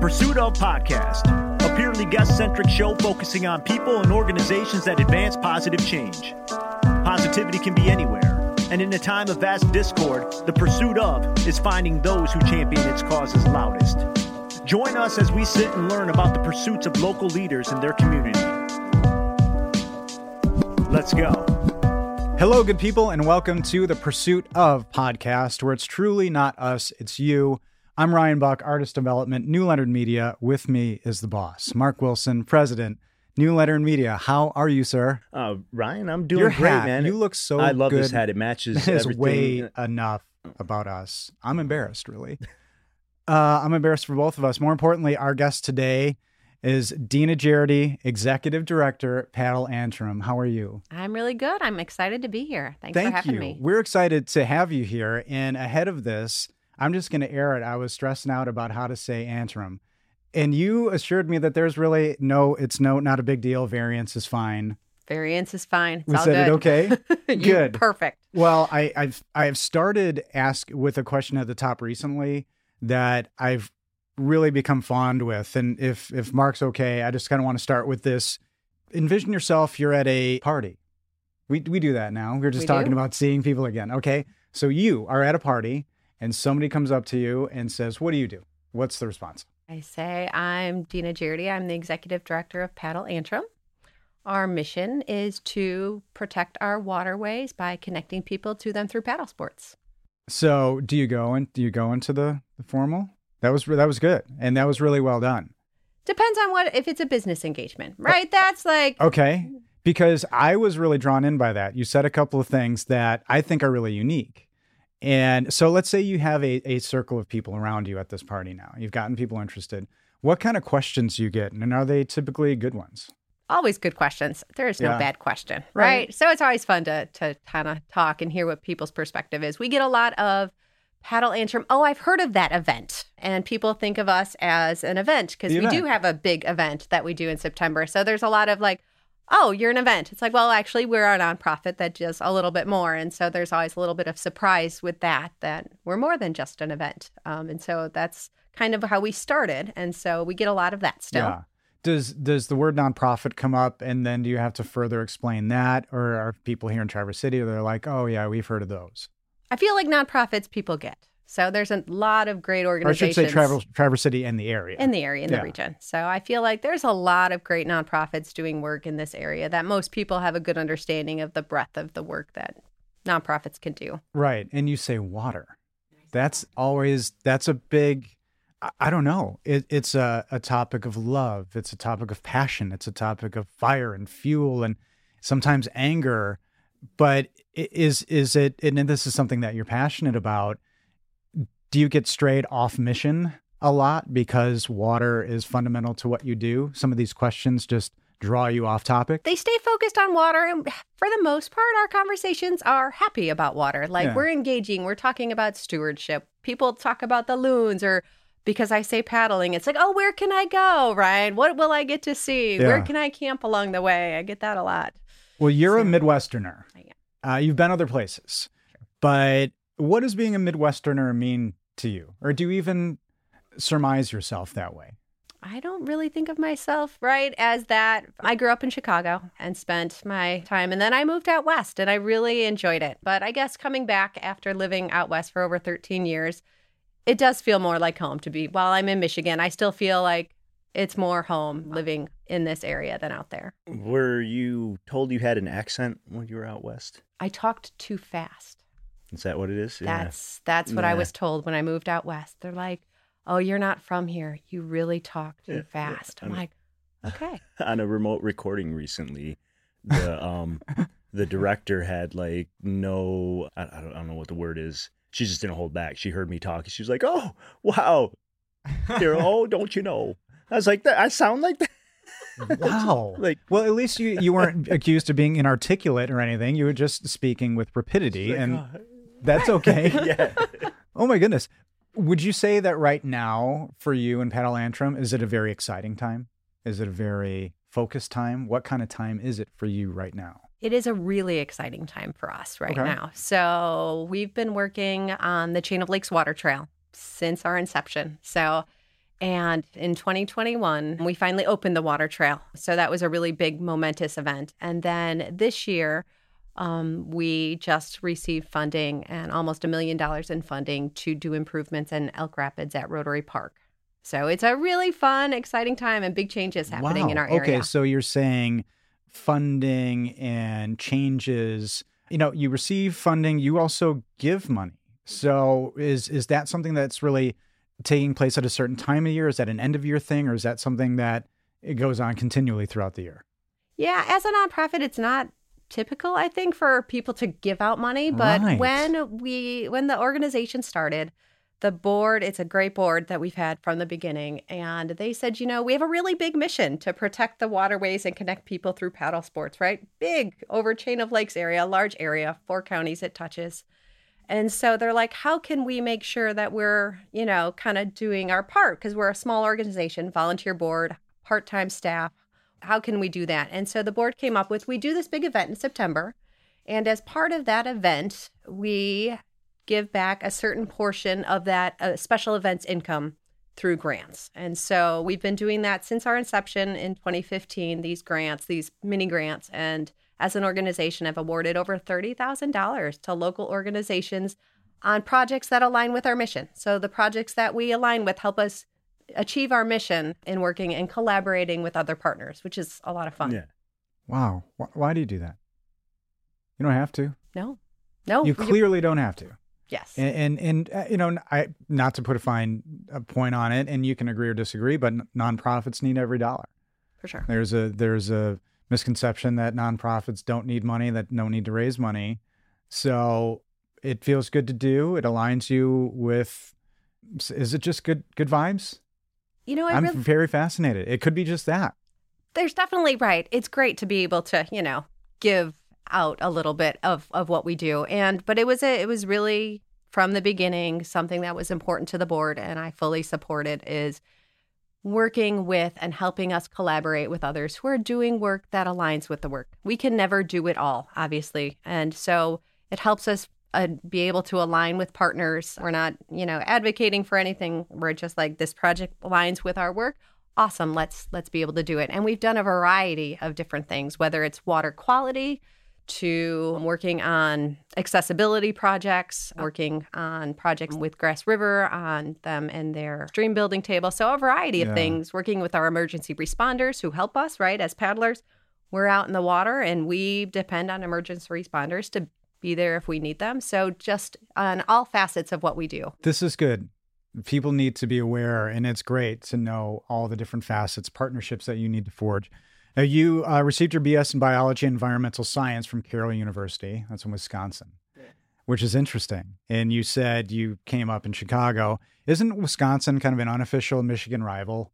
Pursuit of Podcast, a purely guest centric show focusing on people and organizations that advance positive change. Positivity can be anywhere, and in a time of vast discord, the pursuit of is finding those who champion its causes loudest. Join us as we sit and learn about the pursuits of local leaders in their community. Let's go. Hello, good people, and welcome to the Pursuit of podcast, where it's truly not us, it's you. I'm Ryan Buck, Artist Development, New Leonard Media. With me is the boss, Mark Wilson, President, New Leonard Media. How are you, sir? Uh, Ryan, I'm doing Your great, hat, man. you look so good. I love good. this hat. It matches That is everything. way enough about us. I'm embarrassed, really. Uh, I'm embarrassed for both of us. More importantly, our guest today is Deana Jerdee, Executive Director, Paddle Antrim. How are you? I'm really good. I'm excited to be here. Thanks Thank for having you. me. We're excited to have you here. And ahead of this, I'm just going to air it. I was stressing out about how to say Antrim. And you assured me that there's really no, it's no, not a big deal. Variance is fine. Variance is fine. It's We said it okay? Good. Perfect. Well, I, I've I've started ask with a question at the top recently that I've really become fond with, and if if Mark's okay, I just kind of want to start with this. Envision yourself you're at a party. We we do that now. We are just We talking do? about seeing people again. Okay, so you are at a party, and somebody comes up to you and says, "What do you do?" What's the response? I say I'm Deana Jerdee. I'm the executive director of Paddle Antrim. Our mission is to protect our waterways by connecting people to them through paddle sports. So do you go and do you go into the, the formal? That was that was good, and that was really well done. Depends on what if it's a business engagement, right? That's like Okay. Because I was really drawn in by that. You said a couple of things that I think are really unique. And so let's say you have a, a circle of people around you at this party now. You've gotten people interested. What kind of questions do you get? And are they typically good ones? always good questions. There is no Yeah. bad question, Right. right? So it's always fun to to kind of talk and hear what people's perspective is. We get a lot of paddle antrim. Oh, I've heard of that event, and people think of us as an event because we do have a big event that we do in September. So there's a lot of like. Oh, you're an event. It's like, well, actually, we're a nonprofit that does a little bit more. And so there's always a little bit of surprise with that, that we're more than just an event. Um, and so that's kind of how we started. And so we get a lot of that still. Yeah. Does does the word nonprofit come up and then do you have to further explain that? Or are people here in Traverse City they're like, oh yeah, we've heard of those. I feel like nonprofits people get. So there's a lot of great Or I should say Traverse Traverse City and the area. in the area, in Yeah. the region. So I feel like there's a lot of great nonprofits doing work in this area that most people have a good understanding of the breadth of the work that nonprofits can do. Right. And you say water. That's always that's a big I, I don't know. It, it's a, a topic of love. It's a topic of passion. It's a topic of fire and fuel and sometimes anger. But is is it and this is something that you're passionate about. Do you get strayed off mission a lot because water is fundamental to what you do? Some of these questions just draw you off topic. They stay focused on water. And for the most part, our conversations are happy about water. Like Yeah. we're engaging, we're talking about stewardship. People talk about the loons or because I say paddling, it's like, oh, where can I go, Ryan? What will I get to see? Yeah. Where can I camp along the way? I get that a lot. Well, you're a Midwesterner. Uh, you've been other places, but what does being a Midwesterner mean to you, or do you even surmise yourself that way? I don't really think of myself, right, as that. I grew up in Chicago and spent my time, and then I moved out west and I really enjoyed it. But I guess coming back after living out west for over 13 years, it does feel more like home to be. While I'm in Michigan, I still feel like it's more home living in this area than out there. Were you told you had an accent when you were out west? I talked too fast. Is that what it is? That's that's what I was told when I moved out west. They're like, "Oh, you're not from here. You really talk too Yeah, yeah, fast." I I'm like, "Okay." On a remote recording recently, the um the director had like no I, I, don't, I don't know what the word is. She just didn't hold back. She heard me talk. She was like, "Oh, wow, Here, oh, don't you know?" I was like, "That I sound like that." Wow. Like Well, at least you, you weren't accused of being inarticulate or anything. You were just speaking with rapidity, like, and "Oh." That's okay. yeah. Oh my goodness. Would you say that right now for you in Paddle Antrim, is it a very exciting time? Is it a very focused time? What kind of time is it for you right now? It is a really exciting time for us right Okay. now. So, we've been working on the Chain O'Lakes Water Trail since our inception. So, And in 2021, we finally opened the water trail. So that was a really big, momentous event. And then this year, um, we just received funding and almost a million dollars in funding to do improvements in Elk Rapids at Rotary Park. So it's a really fun, exciting time and big changes happening wow. in our area. Okay, so you're saying funding and changes. You know, you receive funding, you also give money. So is is that something that's really taking place at a certain time of year? Is that an end of year thing, or is that something that it goes on continually throughout the year? Yeah, as a nonprofit, it's not typical, I think, for people to give out money. But Right. when we when the organization started, the board, it's a great board that we've had from the beginning. And they said, you know, we have a really big mission to protect the waterways and connect people through paddle sports, right? Big over chain of lakes area, large area, four counties it touches. And so they're like, how can we make sure that we're, you know, kind of doing our part? Because we're a small organization, volunteer board, part time staff. How can we do that? And so the board came up with we do this big event in September. And as part of that event, we give back a certain portion of that uh, special events income through grants. And so we've been doing that since our inception in 2015, these grants, these mini grants. And as an organization, I've awarded over $30,000 to local organizations on projects that align with our mission. So the projects that we align with help us achieve our mission in working and collaborating with other partners, which is a lot of fun. Yeah. Wow. Why, why do you do that? You don't have to. No, no. you clearly don't have to. yes. And and, and uh, you know, I not to put a fine uh, point on it, and you can agree or disagree, but n- nonprofits need every dollar. for sure. There's a there's a misconception that nonprofits don't need money, that don't need to raise money. So it feels good to do. It aligns you with. Is it just good good vibes? You know, I I'm really, very fascinated. It could be just that. there's definitely right. It's great to be able to, you know, give out a little bit of of what we do. And but it was a it was really from the beginning something that was important to the board and I fully supported is working with and helping us collaborate with others who are doing work that aligns with the work. We can never do it all, obviously. And so it helps us uh, be able to align with partners. We're not, you know, advocating for anything. We're just like this project aligns with our work. Awesome. Let's let's be able to do it. And we've done a variety of different things, whether it's water quality to working on accessibility projects, working on projects with Grass River on them and their stream building table. So a variety of Yeah. things, working with our emergency responders who help us, right? As paddlers, we're out in the water and we depend on emergency responders to be there if we need them. So just on all facets of what we do. This is good. People need to be aware, and it's great to know all the different facets, partnerships that you need to forge. Now, you uh, received your BS in biology and environmental science from Carroll University. That's in Wisconsin, which is interesting. And you said you came up in Chicago. Isn't Wisconsin kind of an unofficial Michigan rival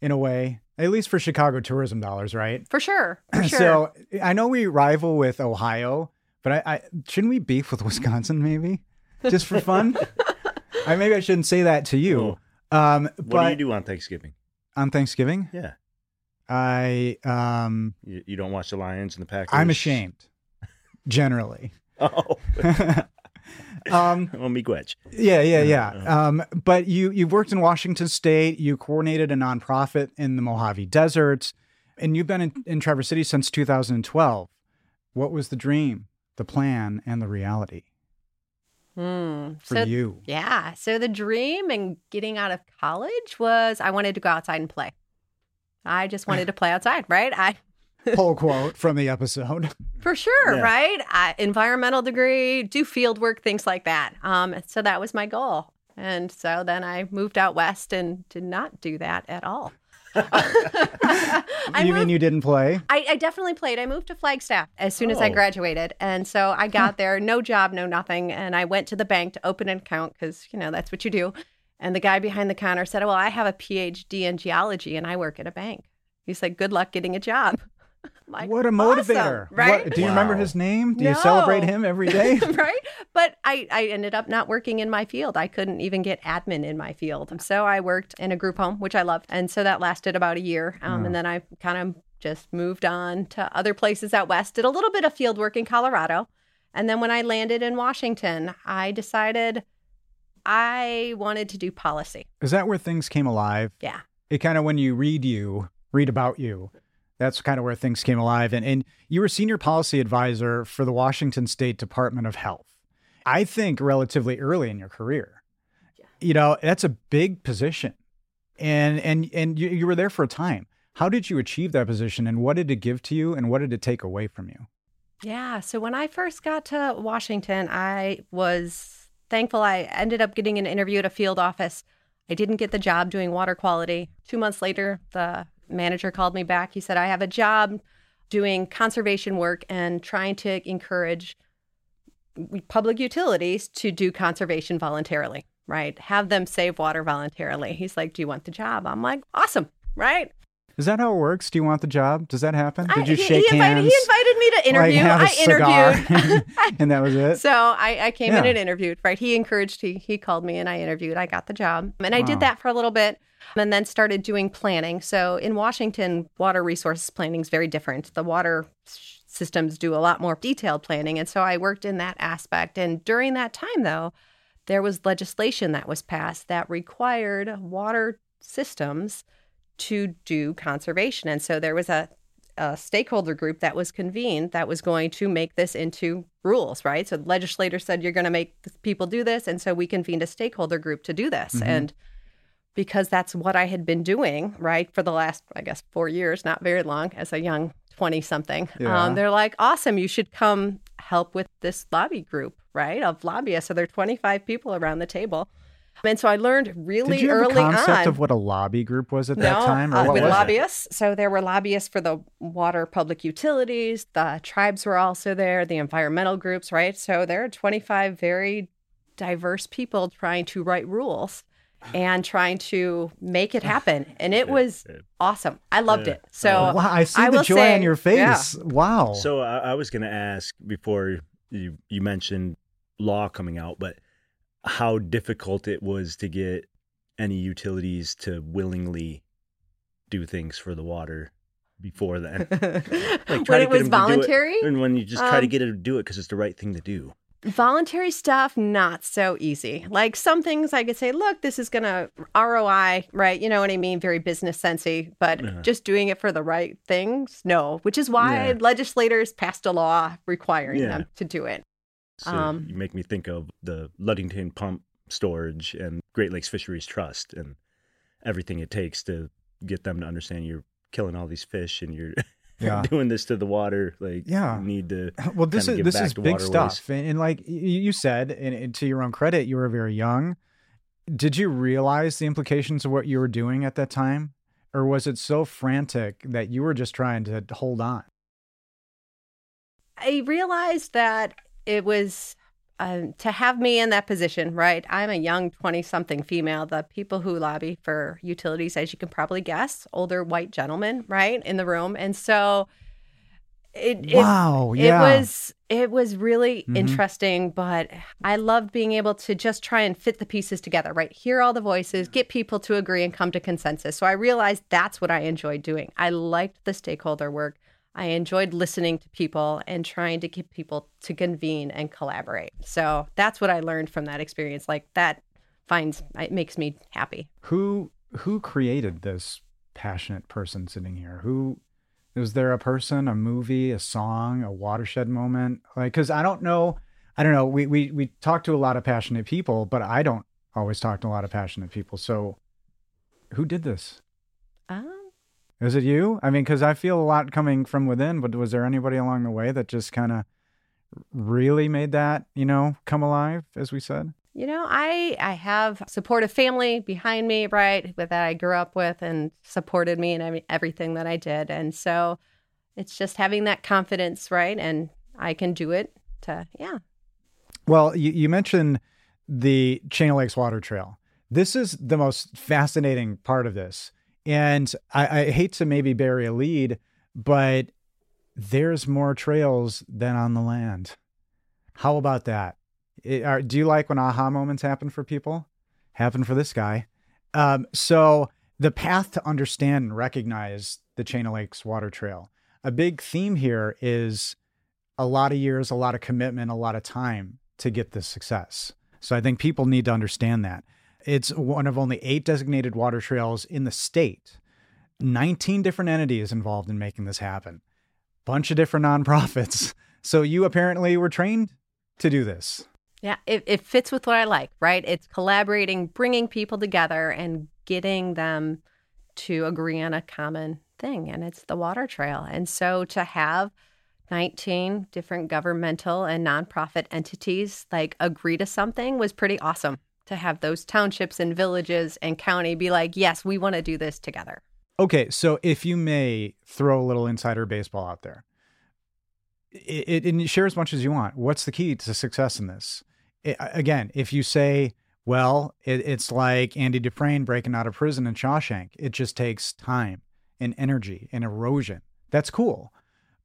in a way? At least for Chicago tourism dollars, right? For sure. For sure. So I know we rival with Ohio, but I, I shouldn't we beef with Wisconsin maybe, just for fun? I maybe I shouldn't say that to you. Um, What but do you do on Thanksgiving? on Thanksgiving, Yeah. I um, You, you don't watch the Lions and the Packers? I'm ashamed. Generally, Oh. um, well, me gwetch. yeah, yeah, yeah. Um, but you you've worked in Washington State. You coordinated a nonprofit in the Mojave Desert, and you've been in, in Traverse City since 2012. What was the dream, the plan, and the reality Hmm. for So- you? Yeah. So the dream and getting out of college was I wanted to go outside and play. I just wanted to play outside, right? I Pull quote from the episode. for sure, Yeah. right? I, environmental degree, do field work, things like that. Um, so that was my goal. And so then I moved out west and did not do that at all. You moved mean you didn't play? I, I definitely played. I moved to Flagstaff as soon as I Oh. graduated. And so I got there, no job, no nothing. And I went to the bank to open an account because, you know, that's what you do. And the guy behind the counter said, Well, I have a PhD in geology and I work at a bank. He said, Good luck getting a job. I'm like, what a "Awesome," motivator! right? What- do you remember his name? Do you celebrate him every day? right? But I, I ended up not working in my field. I couldn't even get admin in my field. So I worked in a group home, which I loved. And so that lasted about a year. Um, Oh. And then I kind of just moved on to other places out west, did a little bit of field work in Colorado. And then when I landed in Washington, I decided I wanted to do policy. Is that where things came alive? Yeah. It kind of when you read you, read about you, that's kind of where things came alive. And, and you were senior policy advisor for the Washington State Department of Health. I think relatively early in your career. Yeah. You know, that's a big position. And and and you, you were there for a time. How did you achieve that position and what did it give to you and what did it take away from you? Yeah. So when I first got to Washington, I was thankful I ended up getting an interview at a field office. I didn't get the job doing water quality. Two months later, the manager called me back. He said, I have a job doing conservation work and trying to encourage public utilities to do conservation voluntarily, right? Have them save water voluntarily. He's like, Do you want the job? I'm like, Awesome, right? Is that how it works? Do you want the job? Does that happen? Did I- you he, shake he invited, hands? He invited me to interview. Like I interviewed. and that was it. So I, I came in and interviewed, right? He encouraged, he, he called me and I interviewed. I got the job. And I Wow. did that for a little bit and then started doing planning. So in Washington, water resources planning is very different. The water systems do a lot more detailed planning. And so I worked in that aspect. And during that time, though, there was legislation that was passed that required water systems to do conservation. And so there was a a stakeholder group that was convened that was going to make this into rules, right? So the legislator said, you're going to make people do this. And so we convened a stakeholder group to do this. Mhm. And because that's what I had been doing, right, for the last, I guess, four years, not very long as a young 20 something, Yeah. um, they're like, awesome, you should come help with this lobby group, right, of lobbyists. So there are 25 people around the table. And so I learned really Did you have early a concept on of what a lobby group was at that time? Or uh, what with was it? lobbyists. So there were lobbyists for the water public utilities. The tribes were also there. The environmental groups, right? So there are 25 very diverse people trying to write rules and trying to make it happen. And it was awesome. I loved Yeah. it. So wow, I see I the joy say- on your yeah. face. Wow. So I, I was going to ask before you you mentioned law coming out, but how difficult it was to get any utilities to willingly do things for the water before then. when try to it was to do it. voluntary, And when you just try to Um, get it to do it because it's the right thing to do. Voluntary stuff, not so easy. Like some things I could say, look, this is going to ROI, right? You know what I mean? Very business sensy, but Yeah. just doing it for the right things, no, which is why Yeah. legislators passed a law requiring Yeah. them to do it. So Um, you make me think of the Ludington Pump Storage and Great Lakes Fisheries Trust and everything it takes to get them to understand you're killing all these fish and you're Yeah. doing this to the water. Like, Yeah. you need to. well, this is this is big waterways. stuff, and, and like you said, and, and to your own credit, you were very young. Did you realize the implications of what you were doing at that time, or was it so frantic that you were just trying to hold on? I realized that it was um, to have me in that position, right? I'm a young 20 something female. The people who lobby for utilities, as you can probably guess, older white gentlemen, right, in the room. And so it, it wow, it yeah, was it was really Mhm. interesting but i loved being able to just try and fit the pieces together right hear all the voices get people to agree and come to consensus so i realized that's what i enjoyed doing i liked the stakeholder work i enjoyed listening to people and trying to get people to convene and collaborate so that's what i learned from that experience like that finds it makes me happy who who created this passionate person sitting here? Who was there a person, a movie, a song, a watershed moment? Like, because I don't know, I don't know. We we we talk to a lot of passionate people, but I don't always talk to a lot of passionate people. So, who did this? um, Is it you? I mean, because I feel a lot coming from within, but was there anybody along the way that just kind of really made that, you know, come alive, as we said? You know, I I have supportive family behind me, right, that I grew up with and supported me in everything that I did, and so it's just having that confidence, right, and I can do it. To yeah, Well, you, you mentioned the Chain O'Lakes Water Trail. This is the most fascinating part of this. And I, I hate to maybe bury a lead, but there's more trails than on the land. How about that? It- are, do you like when aha moments happen for people? Happen for this guy. Um, so, the path to understand and recognize the Chain O'Lakes Water Trail. A big theme here is a lot of years, a lot of commitment, a lot of time to get this success. So I think people need to understand that. It's one of only eight designated water trails in the state. 19 different entities involved in making this happen. Bunch of different nonprofits. So you apparently were trained to do this. Yeah, it, it fits with what I like, right? It's collaborating, bringing people together and getting them to agree on a common thing, and it's the water trail. And so to have 19 different governmental and nonprofit entities like agree to something was pretty awesome to have those townships and villages and county be like, yes, we want to do this together. Okay, so if you may throw a little insider baseball out there, it, it, and share as much as you want. What's the key to success in this? It, again, if you say, well, it's like Andy Dufresne breaking out of prison in Shawshank, it just takes time and energy and erosion. That's cool.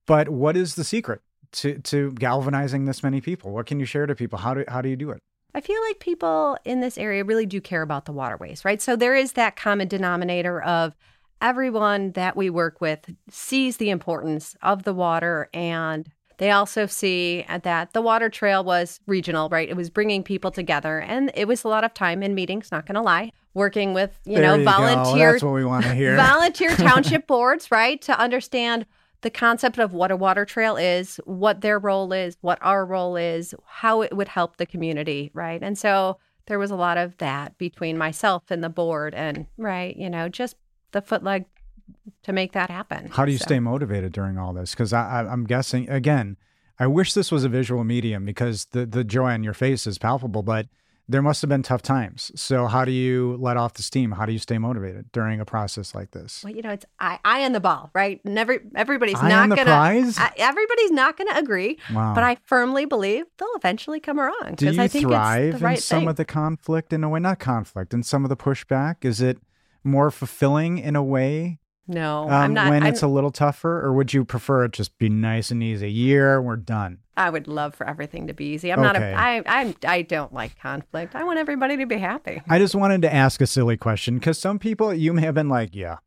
But what is the secret to, to galvanizing this many people? What can you share to people? How do, how do you do it? I feel like people in this area really do care about the waterways, right? So there is that common denominator of everyone that we work with sees the importance of the water and they also see that the water trail was regional, right? It was bringing people together, and it was a lot of time in meetings. Not going to lie, working with you there know you volunteer. That's what we want to hear. volunteer township boards, right, to understand the concept of what a water trail is, what their role is, what our role is, how it would help the community, right? And so there was a lot of that between myself and the board, and right, you know, just the foot leg to make that happen. How do you So- stay motivated during all this? Because I, I, I'm guessing again, I wish this was a visual medium because the the joy on your face is palpable, but there must have been tough times. So how do you let off the steam? How do you stay motivated during a process like this? Well, you know, it's I, I on the ball, right? Never, everybody's Eye not gonna. prize? Everybody's not gonna agree, Wow. but I firmly believe they'll eventually come around do you I think thrive it's the right in some thing. of the conflict in a way? Not conflict, in some of the pushback. Is it more fulfilling in a way no, um, I'm not. when I'm, it's a little tougher, or would you prefer it just be nice and easy? A year, we're done. I would love for everything to be easy. I'm not Okay. a. I I'm. I don't like conflict. I want everybody to be happy. I just wanted to ask a silly question because some people you may have been like, yeah,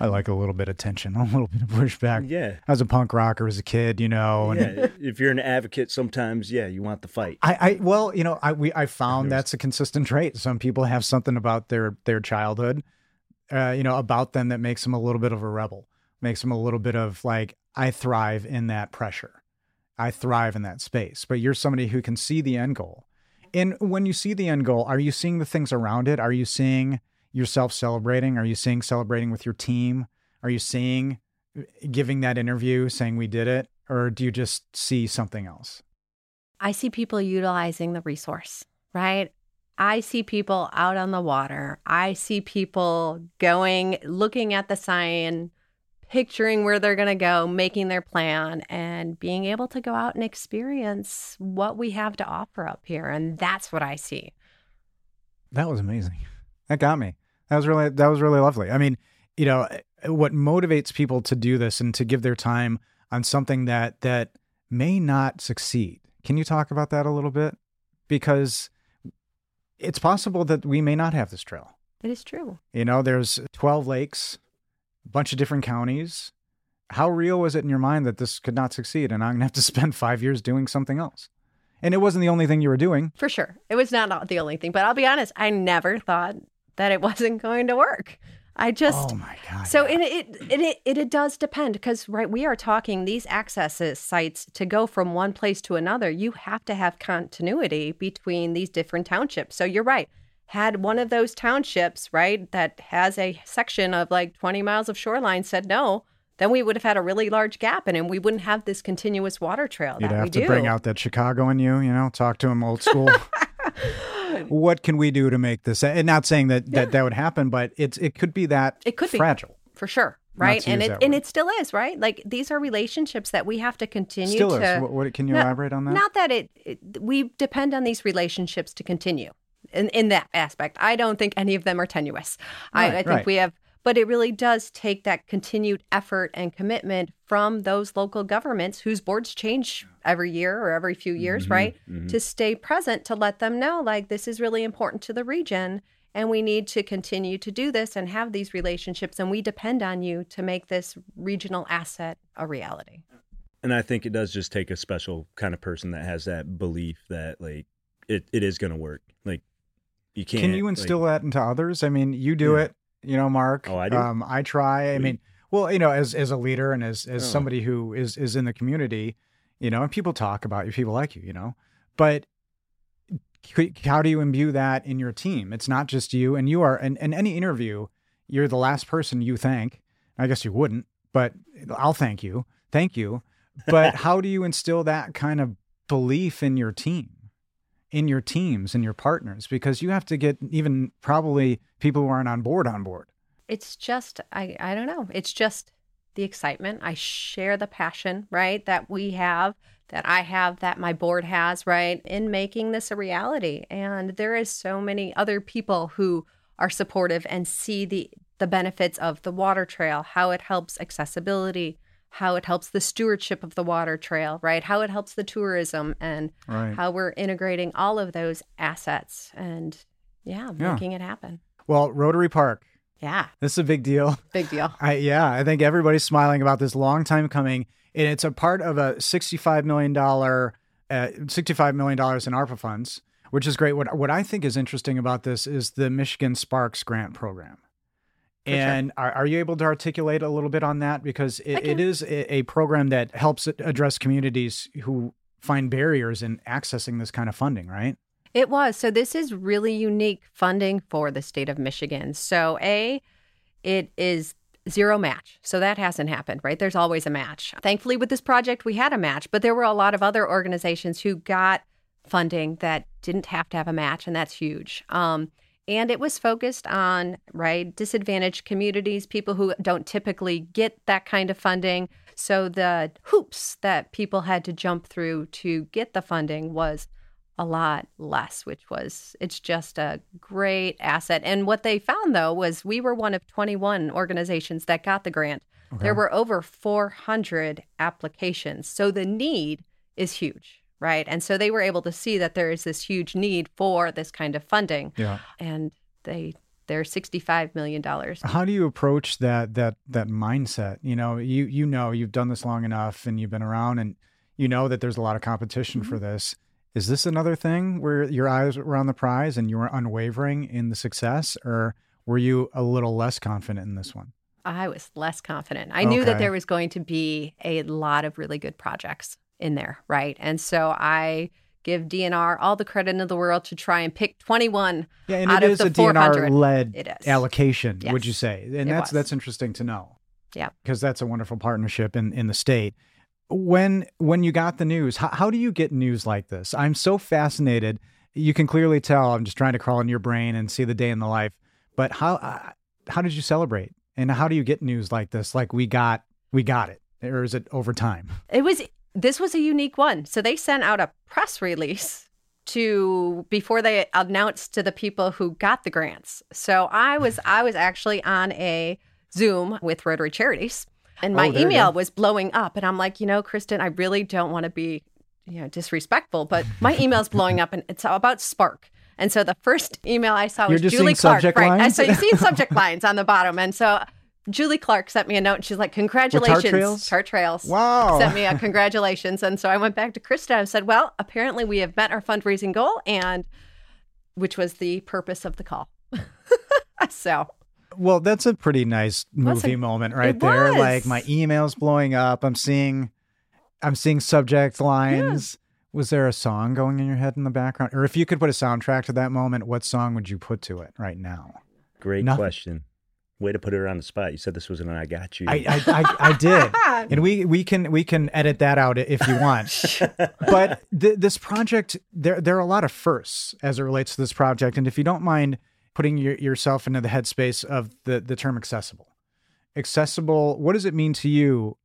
I like a little bit of tension, a little bit of pushback. Yeah. I was a punk rocker as a kid, you know. And Yeah. if you're an advocate, sometimes, yeah, you want the fight. I, I, well, you know, I we I found that's a consistent trait. Some people have something about their their childhood, uh, you know, about them that makes them a little bit of a rebel, makes them a little bit of like, I thrive in that pressure, I thrive in that space. But you're somebody who can see the end goal, and when you see the end goal, are you seeing the things around it? Are you seeing yourself celebrating? Are you seeing celebrating with your team? Are you seeing giving that interview saying we did it, or do you just see something else? I see people utilizing the resource, right? I see people out on the water. I see people going, looking at the sign, picturing where they're going to go, making their plan, and being able to go out and experience what we have to offer up here. And that's what I see. That was amazing. That got me. That was really that was really lovely. I mean, you know, eh, what motivates people to do this and to give their time on something that that may not succeed. Can you talk about that a little bit? Because it's possible that we may not have this trail. It is true. You know, there's 12 lakes, a bunch of different counties. How real was it in your mind that this could not succeed and I'm going to have to spend 5 years doing something else? And it wasn't the only thing you were doing. For sure. It was not the only thing, but I'll be honest, I never thought that it wasn't going to work. I just oh my god. So yeah. it it, it it it does depend because right we are talking these accesses sites to go from one place to another. You have to have continuity between these different townships. So you're right. Had one of those townships right that has a section of like 20 miles of shoreline said no, then we would have had a really large gap in and we wouldn't have this continuous water trail You'd have to do. bring out that Chicago in you, you know, talk to him old school. what can we do to make this? And not saying that that, that would happen, but it's it could be that It could be. fragile. for sure, right? And it and it still is, right? Like these are relationships that we have to continue Still to is. What, what can you No, elaborate on that? Not that it, it we depend on these relationships to continue in, in that aspect. I don't think any of them are tenuous. I, I think right. we have, but it really does take that continued effort and commitment from those local governments whose boards change every year or every few years, Mm-hmm, right? To stay present to let them know like this is really important to the region. And we need to continue to do this and have these relationships. And we depend on you to make this regional asset a reality. And I think it does just take a special kind of person that has that belief that like it, it is going to work. Like you can't. Can you like- instill that into others? I mean, you do Yeah. it, you know, Mark. Oh, I do? Um, I try. I mean, well, you know, as as a leader and as as Oh. somebody who is is in the community, you know, and people talk about you, people like you, you know, but how do you imbue that in your team? It's not just you, and you are. In, in any interview, you're the last person you thank. I guess you wouldn't, but I'll thank you. Thank you. But how do you instill that kind of belief in your team? In your teams and your partners because you have to get even probably people who aren't on board on board. it's just I I don't know. It's just the excitement. I share the passion, right, that we have, that I have, that my board has, right, in making this a reality. And there is so many other people who are supportive and see the the benefits of the water trail, how it helps accessibility, how it helps the stewardship of the water trail, right? How it helps the tourism and Right. how we're integrating all of those assets and yeah, Yeah. making it happen. Well, Rotary Park, Yeah, this is a big deal. big deal. I yeah, I think everybody's smiling about this long time coming, and it's a part of a sixty-five million dollar, uh, sixty-five million dollars in ARPA funds, which is great. What what I think is interesting about this is the Michigan Sparks grant program. For sure. And are, are you able to articulate a little bit on that? Because it, it is a, a program that helps address communities who find barriers in accessing this kind of funding, right? It was. So this is really unique funding for the state of Michigan. So A, it is zero match. So that hasn't happened, right? There's always a match. Thankfully with this project we had a match, but there were a lot of other organizations who got funding that didn't have to have a match and that's huge. Um and it was focused on right disadvantaged communities, people who don't typically get that kind of funding. So the hoops that people had to jump through to get the funding was a lot less, which was it's just a great asset. And what they found though was we were one of 21 organizations that got the grant. There were over 400 applications. So the need is huge, right? And so they were able to see that there is this huge need for this kind of funding. Yeah. And they they're 65 million dollars. How do you approach that that that mindset? You know, you you know you've done this long enough and you've been around and you know that there's a lot of competition for mm-hmm. this. Is this another thing where your eyes were on the prize and you were unwavering in the success or were you a little less confident in this one? I was less confident. I knew that there was going to be a lot of really good projects in there, right? And so I give DNR all the credit in the world to try and pick 21 Yeah, and out it of is the a DNR led allocation, would you say? And it that's was. that's interesting to know. Yeah. Because that's a wonderful partnership in, in the state. When when you got the news, how, how do you get news like this? I'm so fascinated. You can clearly tell I'm just trying to crawl in your brain and see the day in the life. But how uh, how did you celebrate? And how do you get news like this? Like we got we got it, or is it over time? It was this was a unique one. So they sent out a press release to before they announced to the people who got the grants. So I was I was actually on a Zoom with Rotary Charities and my Oh, email was blowing up and I'm like, "You know, Kristen, I really don't want to be, you know, disrespectful, but my email's blowing up and it's about Spark." And so the first email I saw was Julie Clark, right? And so you see subject lines on the bottom, and so Julie Clark sent me a note. and She's like, "Congratulations, Trails? Tart Trails." Wow. sent me a congratulations. And so I went back to Krista and said, well, apparently we have met our fundraising goal and which was the purpose of the call. so Well, that's a pretty nice movie it? moment right there. was. Like my email's blowing up. I'm seeing I'm seeing subject lines. Was there a song going in your head in the background? Or if you could put a soundtrack to that moment, what song would you put to it right now? Great Nothing. question. Way to put her on the spot. You said this was an I got you. I I, I, I did. And we we can we can edit that out if you want. but th- this project there there are a lot of firsts as it relates to this project and if you don't mind putting your, yourself into the headspace of the the term accessible accessible what does it mean to you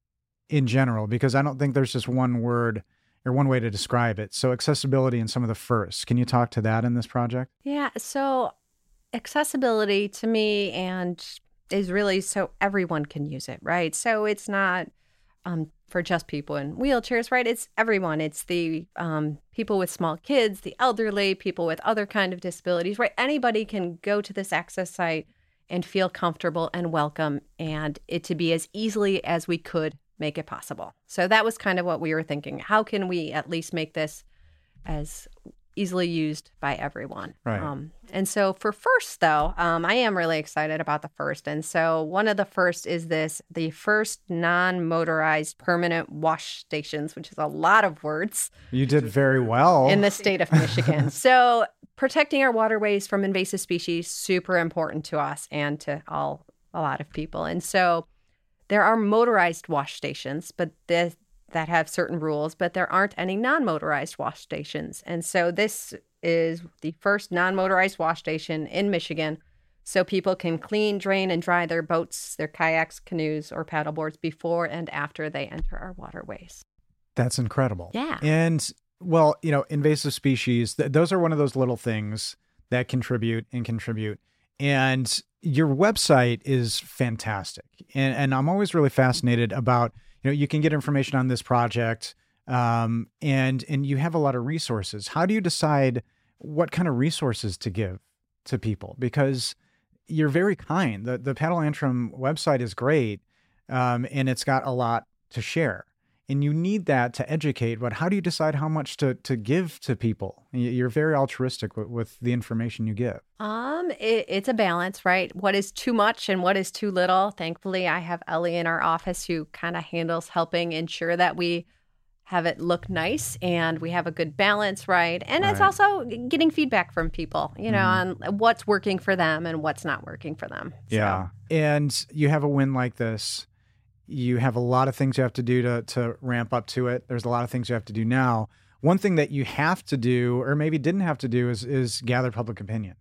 in general because i don't think there's just one word or one way to describe it so accessibility and some of the firsts can you talk to that in this project yeah, so accessibility to me and is really so everyone can use it, right? So it's not um, for just people in wheelchairs, right? It's everyone. It's the um, people with small kids, the elderly, people with other kind of disabilities, right? Anybody can go to this access site and feel comfortable and welcome, and it to be as easily as we could make it possible. So that was kind of what we were thinking. How can we at least make this as easily used by everyone. Right. Um, and so for first, though, um, I am really excited about the first. And so one of the first is this the first non motorized permanent wash stations, which is a lot of words You did very well. in the state of Michigan. so protecting our waterways from invasive species super important to us and to all a lot of people. And so there are motorized wash stations, but this that have certain rules, but there aren't any non-motorized wash stations. And so this is the first non-motorized wash station in Michigan. So people can clean, drain, and dry their boats, their kayaks, canoes, or paddleboards before and after they enter our waterways. That's incredible. Yeah. And well, you know, invasive species, th- those are one of those little things that contribute and contribute. And your website is fantastic. And, and I'm always really fascinated about, you know, you can get information on this project um, and and you have a lot of resources. How do you decide what kind of resources to give to people? Because you're very kind. The the Paddle Antrim website is great, um, and it's got a lot to share and you need that to educate but how do you decide how much to to give to people you're very altruistic with, with the information you give Um, it, it's a balance, right? What is too much and what is too little. Thankfully, I have Ellie in our office who kind of handles helping ensure that we have it look nice and we have a good balance, right? And it's also getting feedback from people, you know, Mhm. on what's working for them and what's not working for them. So, yeah and you have a win like this you have a lot of things you have to do to to ramp up to it. There's a lot of things you have to do now. One thing that you have to do or maybe didn't have to do is is gather public opinion.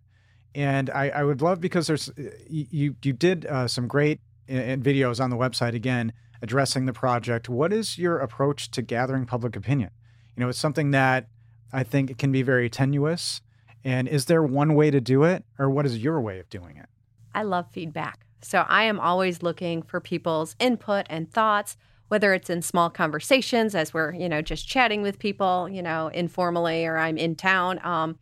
And i i would love because there's you you, you did uh, some great uh, videos on the website again addressing the project. What is your approach to gathering public opinion? You know it's something that i think can be very tenuous. And is there one way to do it or what is your way of doing it? I love feedback. So I am always looking for people's input and thoughts, whether it's in small conversations as we're, you know, just chatting with people, you know, informally or I'm in town, um,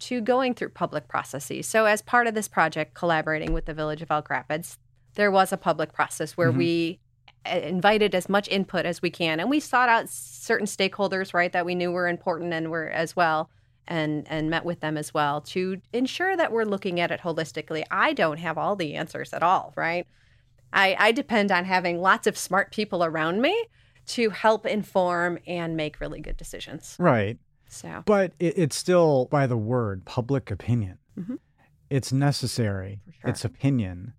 to going through public processes. So as part of this project, collaborating with the Village of Elk Rapids, there was a public process where Mhm. we uh, invited as much input as we can and we sought out certain stakeholders right that we knew were important and were as well and and met with them as well to ensure that we're looking at it holistically. I don't have all the answers at all, right? I, I depend on having lots of smart people around me to help inform and make really good decisions. right So But it, it's still by the word public opinion. Mhm. It's necessary. Sure. It's opinion.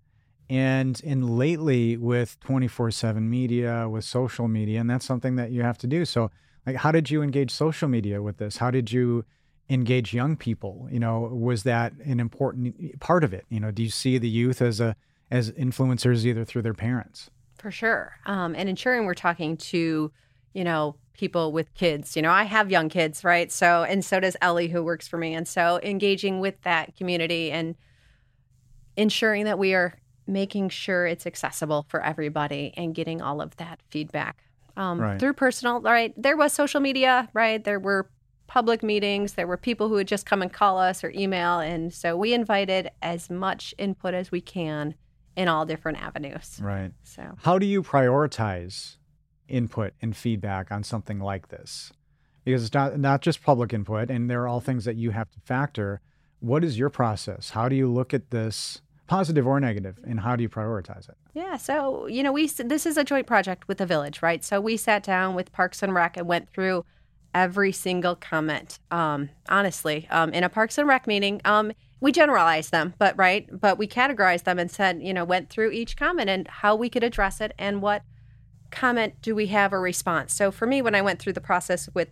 And in lately with 24/7 media, with social media, and that's something that you have to do. So like how did you engage social media with this? How did you engage young people? You know, was that an important part of it? You know, do you see the youth as a as influencers either through their parents? For sure. Um, and ensuring we're talking to, you know, people with kids. You know, I have young kids, right? So, and so does Ellie, who works for me. And so engaging with that community and ensuring that we are making sure it's accessible for everybody and getting all of that feedback um, Right. through personal, right? There was social media, right? There were public meetings. There were people who would just come and call us or email. And so we invited as much input as we can in all different avenues. Right. So, How do you prioritize input and feedback on something like this? Because it's not not just public input, and they're all things that you have to factor. What is your process? How do you look at this, positive or negative, and how do you prioritize it? yeah. So, you know, we, this is a joint project with the village, right? So we sat down with Parks and Rec and went through every single comment. Um, honestly, um, in a Parks and Rec meeting, um, we generalized them, but right, but we categorized them and said, you know, went through each comment and how we could address it and what comment do we have a response. So for me, when I went through the process with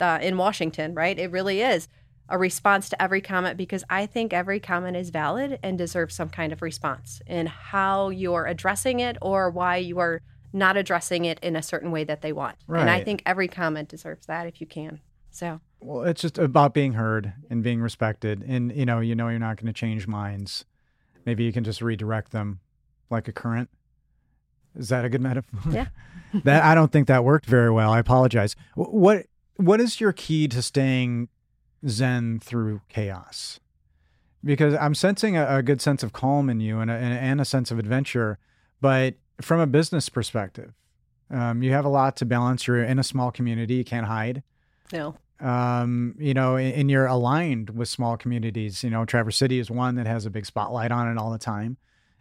uh, in Washington, right, it really is a response to every comment because I think every comment is valid and deserves some kind of response in how you're addressing it or why you are not addressing it in a certain way that they want. And I think every comment deserves that if you can. So, Well, it's just about being heard and being respected, and you know, you know, you're not going to change minds. Maybe you can just redirect them, like a current. Is that a good metaphor? Yeah. that I don't think that worked very well. I apologize. What What is your key to staying zen through chaos? Because I'm sensing a, a good sense of calm in you and a, and a sense of adventure, but from a business perspective, um, you have a lot to balance. You're in a small community; you can't hide. no. um, you know, and, and you're aligned with small communities. You know, Traverse City is one that has a big spotlight on it all the time.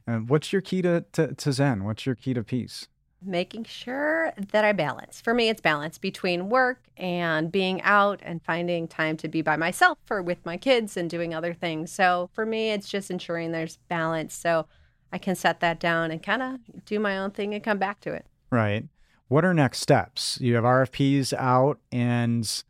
And what's your key to, to, to Zen? What's your key to peace? making sure that I balance. For me, it's balance between work and being out and finding time to be by myself or with my kids and doing other things. So for me, it's just ensuring there's balance so I can set that down and kind of do my own thing and come back to it. Right. What are next steps? You have RFPs out, and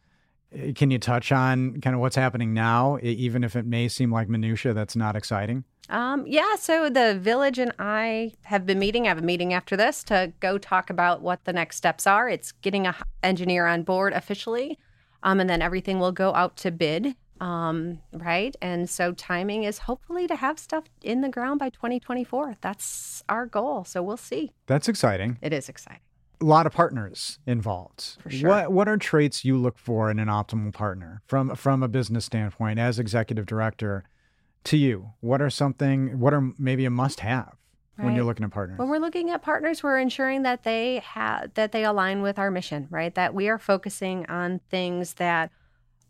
eh, can you touch on kind of what's happening now, even if it may seem like minutia that's not exciting? Um, yeah, so the village and I have been meeting. I have a meeting after this to go talk about what the next steps are. It's getting a engineer on board officially, um, and then everything will go out to bid. Um, right, and so timing is hopefully to have stuff in the ground by 2024. That's our goal. So we'll see. That's exciting. It is exciting. A lot of partners involved. For sure. What what are traits you look for in an optimal partner from from a business standpoint as executive director? to you? What are something, what are maybe a must have right. when you're looking at partners? When we're looking at partners, we're ensuring that they have, that they align with our mission, right? That we are focusing on things that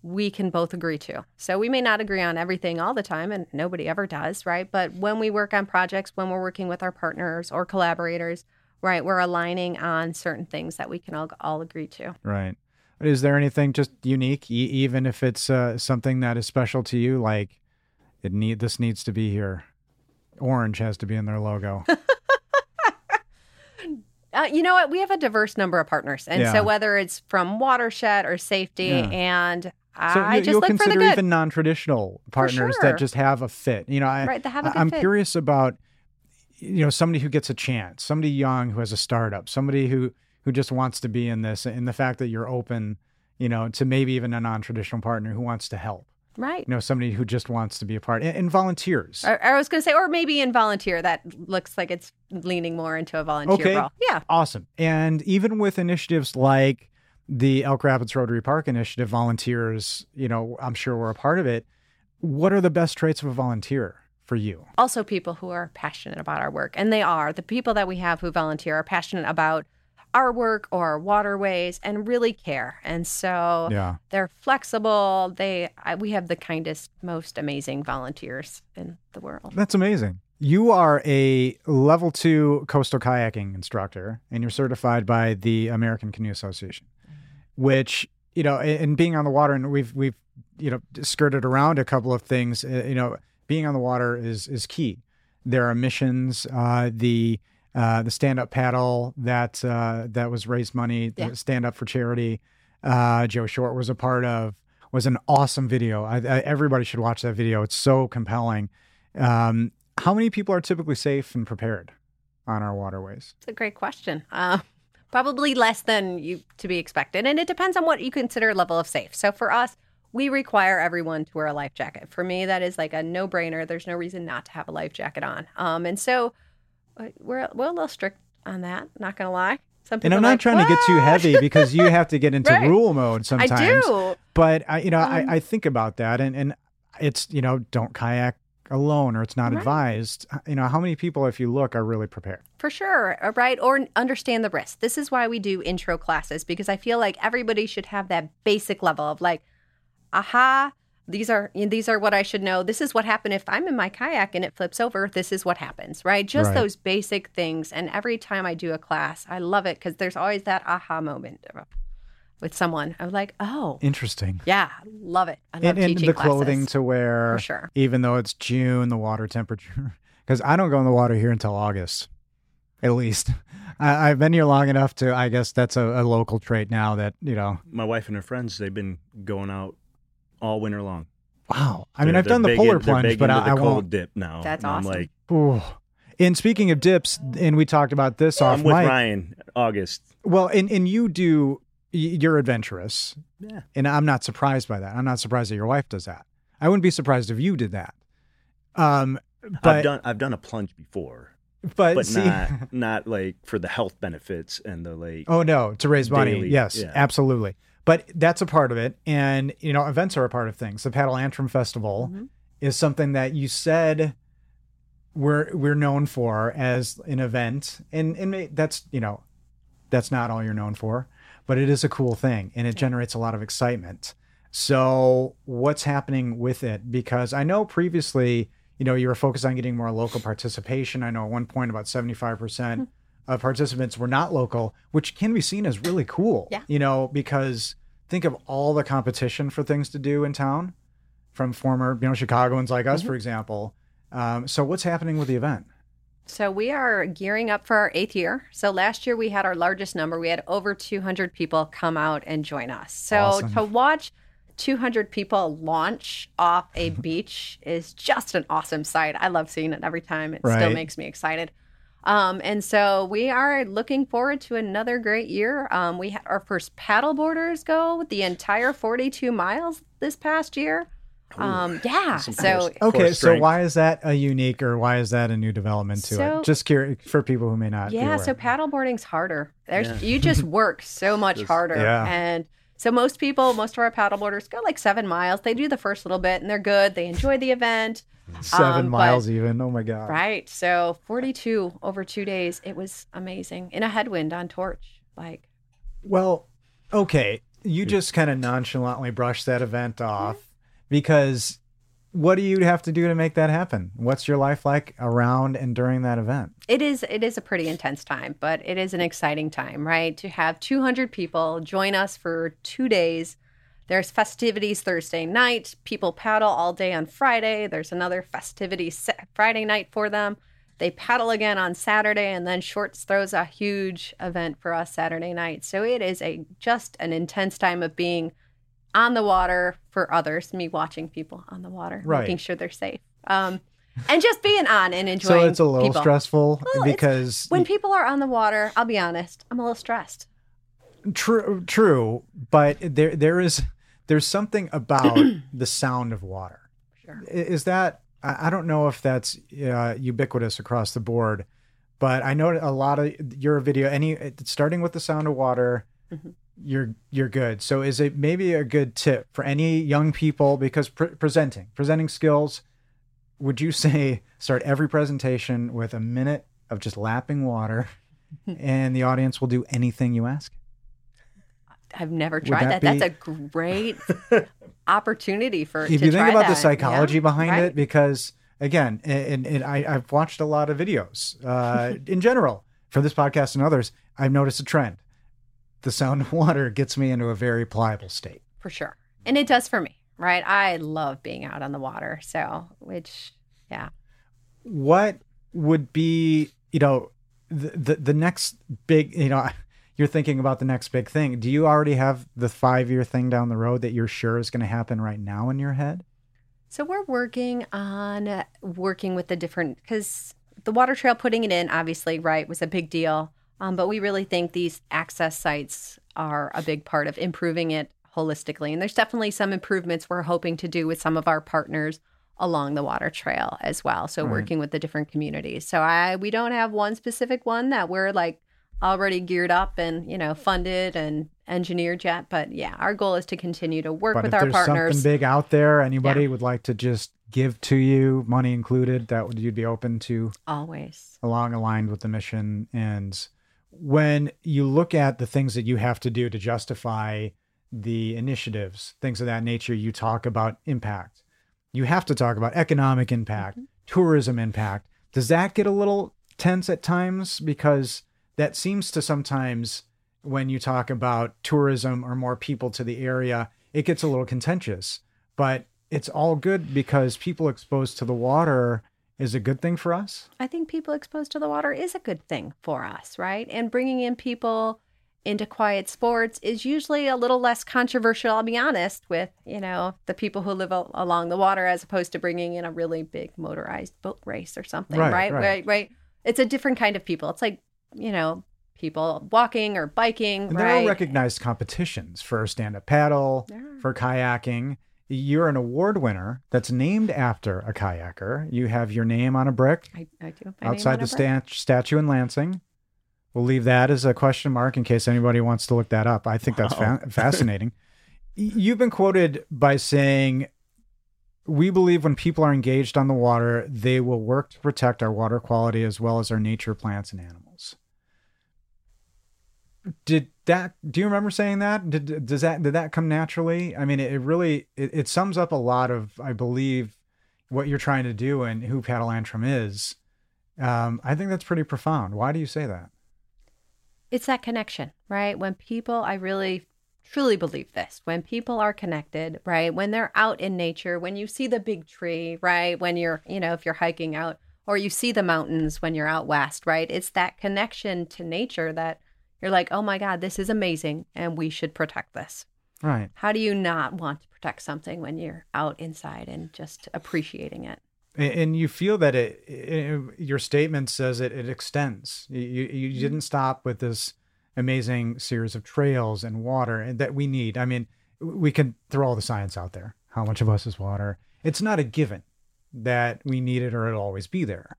we can both agree to. So we may not agree on everything all the time, and nobody ever does, right? But when we work on projects, when we're working with our partners or collaborators, right, we're aligning on certain things that we can all, all agree to. Right. But is there anything just unique, e- even if it's uh, something that is special to you, like it need this needs to be here. Orange has to be in their logo. Uh, you know what? We have a diverse number of partners, and yeah. so whether it's from watershed or safety, yeah. and I you, just look consider for the good. even non-traditional partners sure. that just have a fit. You know, I, right, have a good I'm fit. curious about you know somebody who gets a chance, somebody young who has a startup, somebody who who just wants to be in this, and the fact that you're open, you know, to maybe even a non-traditional partner who wants to help. Right. You know, somebody who just wants to be a part and, and volunteers. I, I was going to say, or maybe in volunteer. That looks like it's leaning more into a volunteer okay. role. Yeah. Awesome. And even with initiatives like the Elk Rapids Rotary Park initiative, volunteers, you know, I'm sure we're a part of it. What are the best traits of a volunteer? For you. Also, people who are passionate about our work. And they are. The people that we have who volunteer are passionate about our work or our waterways and really care. And so yeah. they're flexible. They I, we have the kindest, most amazing volunteers in the world. That's amazing. You are a level two coastal kayaking instructor, and you're certified by the American Canoe Association, which you know, and being on the water, and we've we've you know skirted around a couple of things. Uh, you know, being on the water is is key. There are missions. Uh, the uh, the stand up paddle that uh, that was raised money, yeah. stand up for charity. Uh, Joe Short was a part of was an awesome video. I, I, everybody should watch that video. It's so compelling. Um, how many people are typically safe and prepared on our waterways? It's a great question. Uh, probably less than you to be expected, and it depends on what you consider level of safe. So for us, we require everyone to wear a life jacket. For me, that is like a no brainer. There's no reason not to have a life jacket on. Um, and so we're we're a little strict on that. Not gonna lie. Some and I'm not like, trying to get too heavy because you have to get into right. rule mode sometimes. I do. But I, you know, um, I, I think about that, and and it's you know, don't kayak alone or it's not right. advised. You know, how many people, if you look, are really prepared? For sure, uh, right? Or understand the risk. This is why we do intro classes because I feel like everybody should have that basic level of like, aha, these are these are what I should know. This is what happened if I'm in my kayak and it flips over. This is what happens, right? Just right. those basic things. And every time I do a class, I love it because there's always that aha moment with someone. I'm like, oh, interesting. Yeah, love it. I love and, and the classes. clothing to wear, For sure. Even though it's June, the water temperature, because I don't go in the water here until August, at least. I, have been here long enough to. I guess that's a, a local trait now that you know. My wife and her friends, they've been going out all winter long. Wow. I mean, I've done the polar in, plunge, but I, I cold won't dip now. That's awesome. I'm like, Ooh. And speaking of dips, and we talked about this off I'm with mic. Ryan. August. Well, and and you do. You're adventurous, Yeah. and I'm not surprised by that. I'm not surprised that your wife does that. I wouldn't be surprised if you did that. Um, but I've done I've done a plunge before, but, but see, not not like for the health benefits and the like. oh no, to raise money. Daily, yes, yeah. absolutely. But that's a part of it, and you know, events are a part of things. The Paddle Antrim Festival Mhm. is something that you said we're we're known for as an event, and and that's you know, that's not all you're known for, but it is a cool thing, and it generates a lot of excitement. So, what's happening with it? Because I know previously, you know, you were focused on getting more local participation. I know at one point about 75% Mm-hmm. of participants were not local, which can be seen as really cool. Yeah. You know, because think of all the competition for things to do in town from former, you know, Chicagoans like Mm-hmm. us, for example. Um, so, what's happening with the event? So we are gearing up for our eighth year. So last year we had our largest number. We had over 200 people come out and join us. So Awesome. to watch 200 people launch off a beach is just an awesome sight. I love seeing it every time. It still makes me excited. Um, and so we are looking forward to another great year. Um, we had our first paddle boarders go the entire 42 miles this past year. Um, yeah. Some So course- Okay, core so why is that a unique or why is that a new development to So- it? Just curious for people who may not. Yeah, so paddleboarding's harder. There's Yeah. you just work so much Just- harder. Yeah. And so most people, most of our paddleboarders go like seven miles. They do the first little bit and they're good. They enjoy the event. seven um, but- miles even. Oh my god! Right. So 42 over two days. It was amazing. In a headwind on Torch. Like Well, okay, you just kind of nonchalantly brushed that event off because what do you have to do to make that happen? What's your life like around and during that event? it is it is a pretty intense time, but it is an exciting time, right? To have 200 people join us for 2 days. There's festivities Thursday night. People paddle all day on Friday. There's another festivity Friday night for them. They paddle again on Saturday, and then Short's throws a huge event for us Saturday night. So it is a just an intense time of being on the water for others. Me watching people on the water, Right. making sure they're safe, um, and just being on and enjoying. It. So it's a little people. stressful Well, because When people are on the water, I'll be honest, I'm a little stressed. true, true, but there there is there's something about the sound of water. Sure. Is that I don't know if that's uh, ubiquitous across the board, but I know a lot of your video. Any starting with the sound of water, Mhm. You're you're good. So is it maybe a good tip for any young people because pre- presenting presenting skills? Would you say start every presentation with a minute of just lapping water, and the audience will do anything you ask? I've never tried that that. That's a great opportunity for if to you think about the psychology Yeah, behind right. it because again and, and I, i've watched a lot of videos uh, in general for this podcast and others i've noticed a trend the sound of water gets me into a very pliable state for sure, and it does for me. Right, I love being out on the water. So, which, yeah, what would be you know the, the the next big you know you're thinking about the next big thing do you already have the five year thing down the road that you're sure is going to happen right now in your head So we're working on working with the different because the water trail putting it in obviously right was a big deal. Um, but we really think these access sites are a big part of improving it holistically. And there's definitely some improvements we're hoping to do with some of our partners along the water trail as well. So Right. working with the different communities. So I we don't have one specific one that we're like already geared up and you know funded and engineered yet. But yeah, our goal is to continue to work but with our there's partners. something big out there anybody would like to just give to you money included that would you'd be open to Always. along aligned with the mission and when you look at the things that you have to do to justify the initiatives things of that nature you talk about impact. You have to talk about economic impact mm-hmm. tourism impact. Does that get a little tense at times? Because that seems to sometimes when you talk about tourism or more people to the area it gets a little contentious. But it's all good because people exposed to the water is a good thing for us I think people exposed to the water is a good thing for us, right? And bringing in people into quiet sports is usually a little less controversial, I'll be honest, with, you know, the people who live al- along the water as opposed to bringing in a really big motorized boat race or something, Right, right? right. Right, right. It's a different kind of people. It's like, you know, people walking or biking, And there right? are recognized competitions for stand up paddle, There are. for kayaking. You're an award winner that's named after a kayaker. You have your name on a brick I, I do. have my name outside on the a brick. stat- statue in Lansing. We'll leave that as a question mark in case anybody wants to look that up. I think that's fa- fascinating. You've been quoted by saying, We believe when people are engaged on the water, they will work to protect our water quality as well as our nature, plants, and animals. Did that do you remember saying that did does that did that come naturally i mean it, it really it, it sums up a lot of i believe what you're trying to do and who paddle antrim is um, i think that's pretty profound why do you say that It's that connection, right? When people, I really truly believe this, when people are connected, right? When they're out in nature, when you see the big tree, right? When you're, you know, if you're hiking out or you see the mountains when you're out west, right? It's that connection to nature that you're like, oh my God, this is amazing and we should protect this. right. How do you not want to protect something when you're out inside and just appreciating it? and, you feel that it, it your statement says it it extends. You you, you mm-hmm. didn't stop with this amazing series of trails and water and that we need. I mean we can throw all the science out there. How much of us is water? It's not a given that we need it or it'll always be there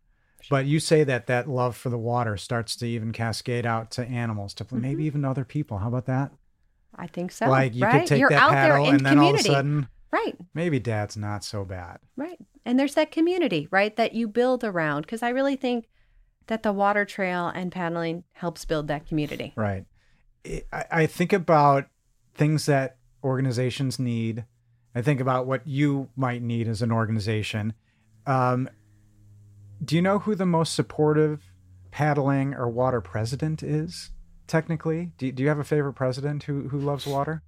but you say that that love for the water starts to even cascade out to animals to maybe even other people how about that I think so. like you right? could take you're that paddle and then all of a sudden right. maybe dad's not so bad Right. And there's that community, right, that you build around. Because I really think that the water trail and paddling helps build that community. Right. I, I think about things that organizations need. I think about what you might need as an organization. Um, do you know who the most supportive paddling or water president is? Technically, do, do you have a favorite president who who loves water?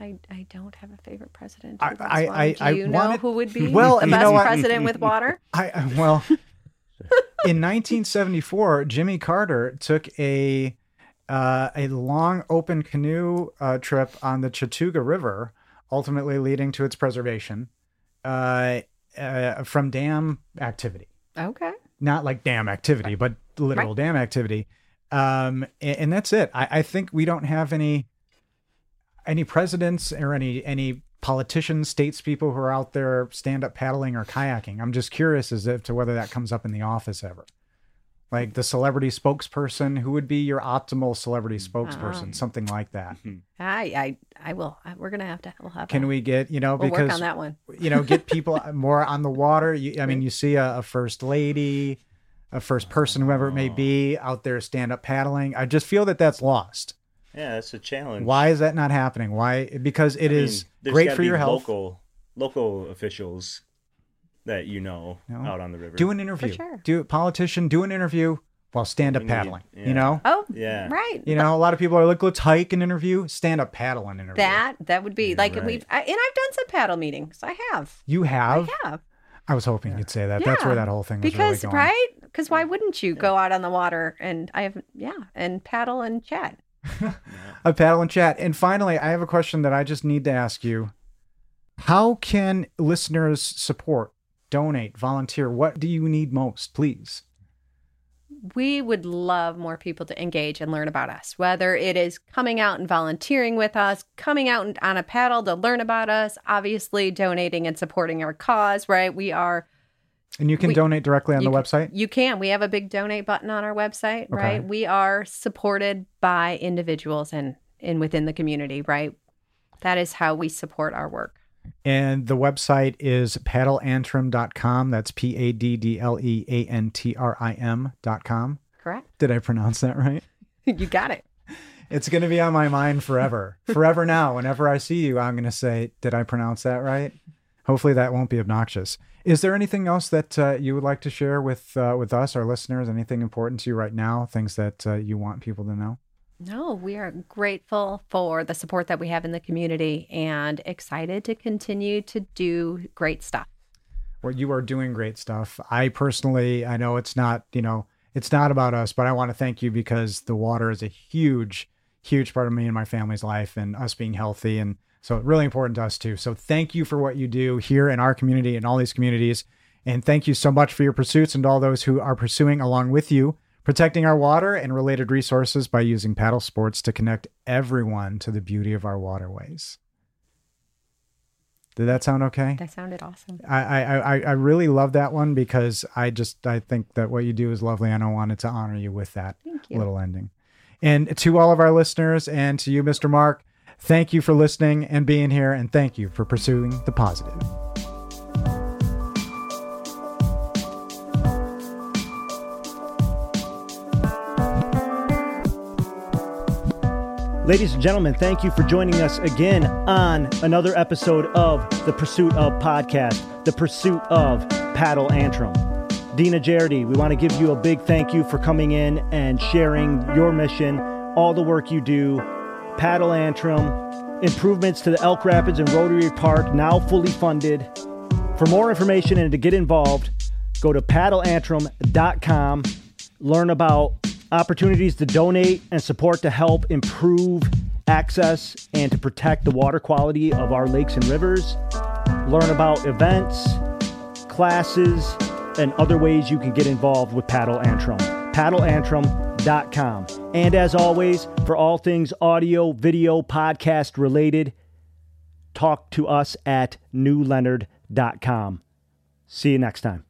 I, I don't have a favorite president. I- I- I- Do I you know wanted- who would be Well, the best president with water? I I- well, in 1974, Jimmy Carter took a uh, a long open canoe uh, trip on the Chattooga River, ultimately leading to its preservation uh, uh, from dam activity. Okay. Not like dam activity, but literal Right. dam activity. Um, and, and that's it. I, I think we don't have any any presidents or any any politicians, statespeople who are out there stand up paddling or kayaking. I'm just curious as if to whether that comes up in the office ever. Like the celebrity spokesperson, who would be your optimal celebrity spokesperson? Um, Something like that. I I, I will. I, we're gonna have to. We'll have. Can a- we get you know We'll because work on that one. you know get people more on the water you, i mean you see a, a first lady a first person whoever it may be out there stand up paddling i just feel that that's lost Yeah, that's a challenge. why is that not happening why because it I is mean, great gotta for be your health Local, local officials that you know No. out on the river. do an interview sure. do politician do an interview while stand up paddling yeah. you know Oh, Yeah. right. you know a lot of people are like let's hike an interview stand up paddling interview That that would be Yeah, like right. we've I, and I've done some paddle meetings. I have. you have I have. i was hoping you'd say that that's where that whole thing was because really going right because why wouldn't you go out on the water and i have yeah and paddle and chat a paddle and chat. And finally, I have a question that I just need to ask you. How can listeners support, donate, volunteer? What do you need most, please? we would love more people to engage and learn about us whether it is coming out and volunteering with us coming out on a paddle to learn about us obviously donating and supporting our cause right we are And you can We- donate directly on the can- website. You can. We have a big donate button on our website, Okay. right? We are supported by individuals and and within the community, right? That is how we support our work. And the website is paddleantrim.com. That's P A D D L E A N T R I M.com. Correct? Did I pronounce that right? you got it. It's going to be on my mind forever. forever now. Whenever I see you, I'm going to say, Did I pronounce that right? Hopefully that won't be obnoxious. Is there anything else that uh, you would like to share with uh, with us, our listeners? Anything important to you right now? Things that uh, you want people to know? No, we are grateful for the support that we have in the community and excited to continue to do great stuff. Well, you are doing great stuff. I personally, I know it's not, you know, it's not about us, but I want to thank you because the water is a huge, huge part of me and my family's life and us being healthy. And so really important to us too. So thank you for what you do here in our community and all these communities. And thank you so much for your pursuits and all those who are pursuing along with you, protecting our water and related resources by using paddle sports to connect everyone to the beauty of our waterways. Did that sound okay? That sounded awesome. I, I, I, really love that one because I just I think that what you do is lovely and I wanted to honor you with that you. little ending. And to all of our listeners and to you, Mr. Mark, thank you for listening and being here and thank you for pursuing the positive. Ladies and gentlemen, thank you for joining us again on another episode of the Pursuit of Podcast, the Pursuit of Paddle Antrim. Deana Jerdee, we want to give you a big thank you for coming in and sharing your mission, all the work you do, Paddle Antrim, improvements to the Elk Rapids and Rotary Park, now fully funded. For more information and to get involved, go to paddleantrim.com, learn about opportunities to donate and support to help improve access and to protect the water quality of our lakes and rivers, learn about events, classes, and other ways you can get involved with Paddle Antrim. PaddleAntrim.com. And as always, for all things audio, video, podcast related, talk to us at newleonard.com. See you next time.